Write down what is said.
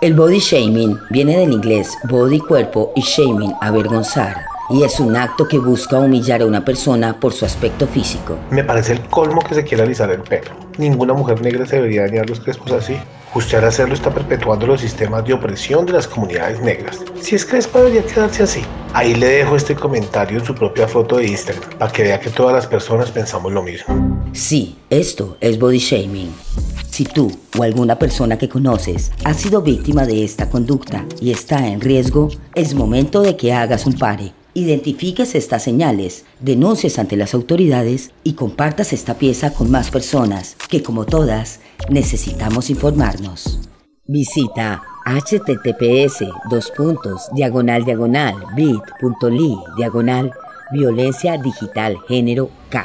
El body shaming viene del inglés body cuerpo y shaming avergonzar y es un acto que busca humillar a una persona por su aspecto físico. Me parece el colmo que se quiera alisar el pelo. Ninguna mujer negra se debería dañar los crespos así. Usted al hacerlo está perpetuando los sistemas de opresión de las comunidades negras. Si es crespa debería quedarse así. Ahí le dejo este comentario en su propia foto de Instagram para que vea que todas las personas pensamos lo mismo. Sí, esto es body shaming. Si tú o alguna persona que conoces ha sido víctima de esta conducta y está en riesgo, es momento de que hagas un pare Identifiques estas señales, denuncies ante las autoridades y compartas esta pieza con más personas que como todas necesitamos informarnos. Visita https dos puntos diagonal diagonal bit.ly diagonal violencia digital género K.